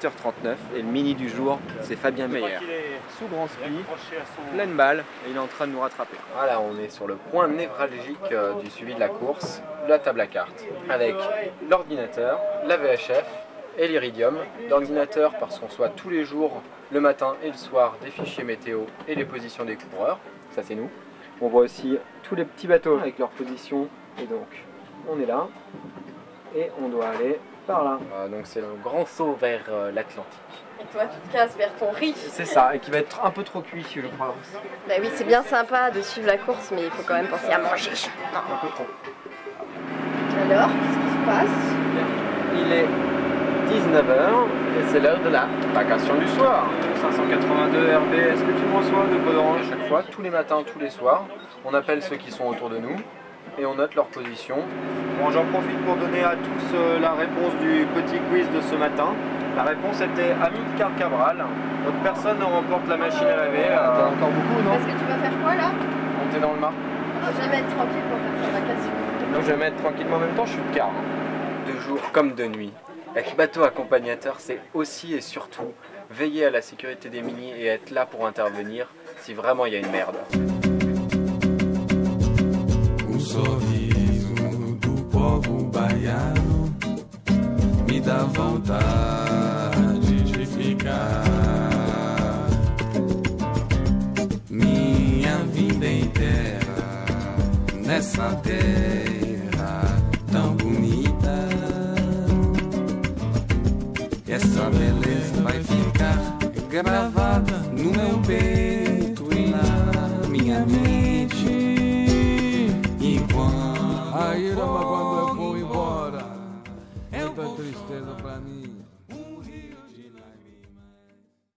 8h39 et le mini du jour, c'est Fabien Meyer. Sous grand spi, pleine balle, et il est en train de nous rattraper. Voilà, on est sur le point névralgique euh, du suivi de la course, la table à cartes, avec l'ordinateur, la VHF et l'Iridium. L'ordinateur parce qu'on soit tous les jours, le matin et le soir, des fichiers météo et les positions des coureurs. Ça c'est nous. On voit aussi tous les petits bateaux avec leurs positions. Et donc, on est là. Et on doit aller par là. Euh, donc c'est le grand saut vers euh, l'Atlantique. Et toi, tu te casses vers ton riz. C'est ça, et qui va être un peu trop cuit, je crois. Bah oui, c'est bien sympa de suivre la course, mais il faut quand même penser à manger. Un peu trop. Alors, qu'est-ce qui se passe? Il est 19h et c'est l'heure de la vacation du soir. 582 RB, est-ce que tu me reçois de code orange chaque fois, tous les matins, tous les soirs On appelle ceux qui sont autour de nous et on note leur position. Bon, j'en profite pour donner à tous euh, la réponse du petit quiz de ce matin. La réponse était Amilcar Cabral. Donc personne ne remporte la machine à laver. Euh, T'as encore beaucoup, non? Est-ce que tu vas faire quoi là? Monter dans le mât. Je vais mettre tranquille pour faire ta vacation. Donc je vais mettre tranquillement en même temps, je suis de quart. De jour comme de nuit. Bateau accompagnateur, c'est aussi et surtout veiller à la sécurité des mini et être là pour intervenir si vraiment il y a une merde. A beleza vai ficar gravada no meu peito e na minha mente. Enquanto a ira, quando eu vou embora, muita tristeza pra mim.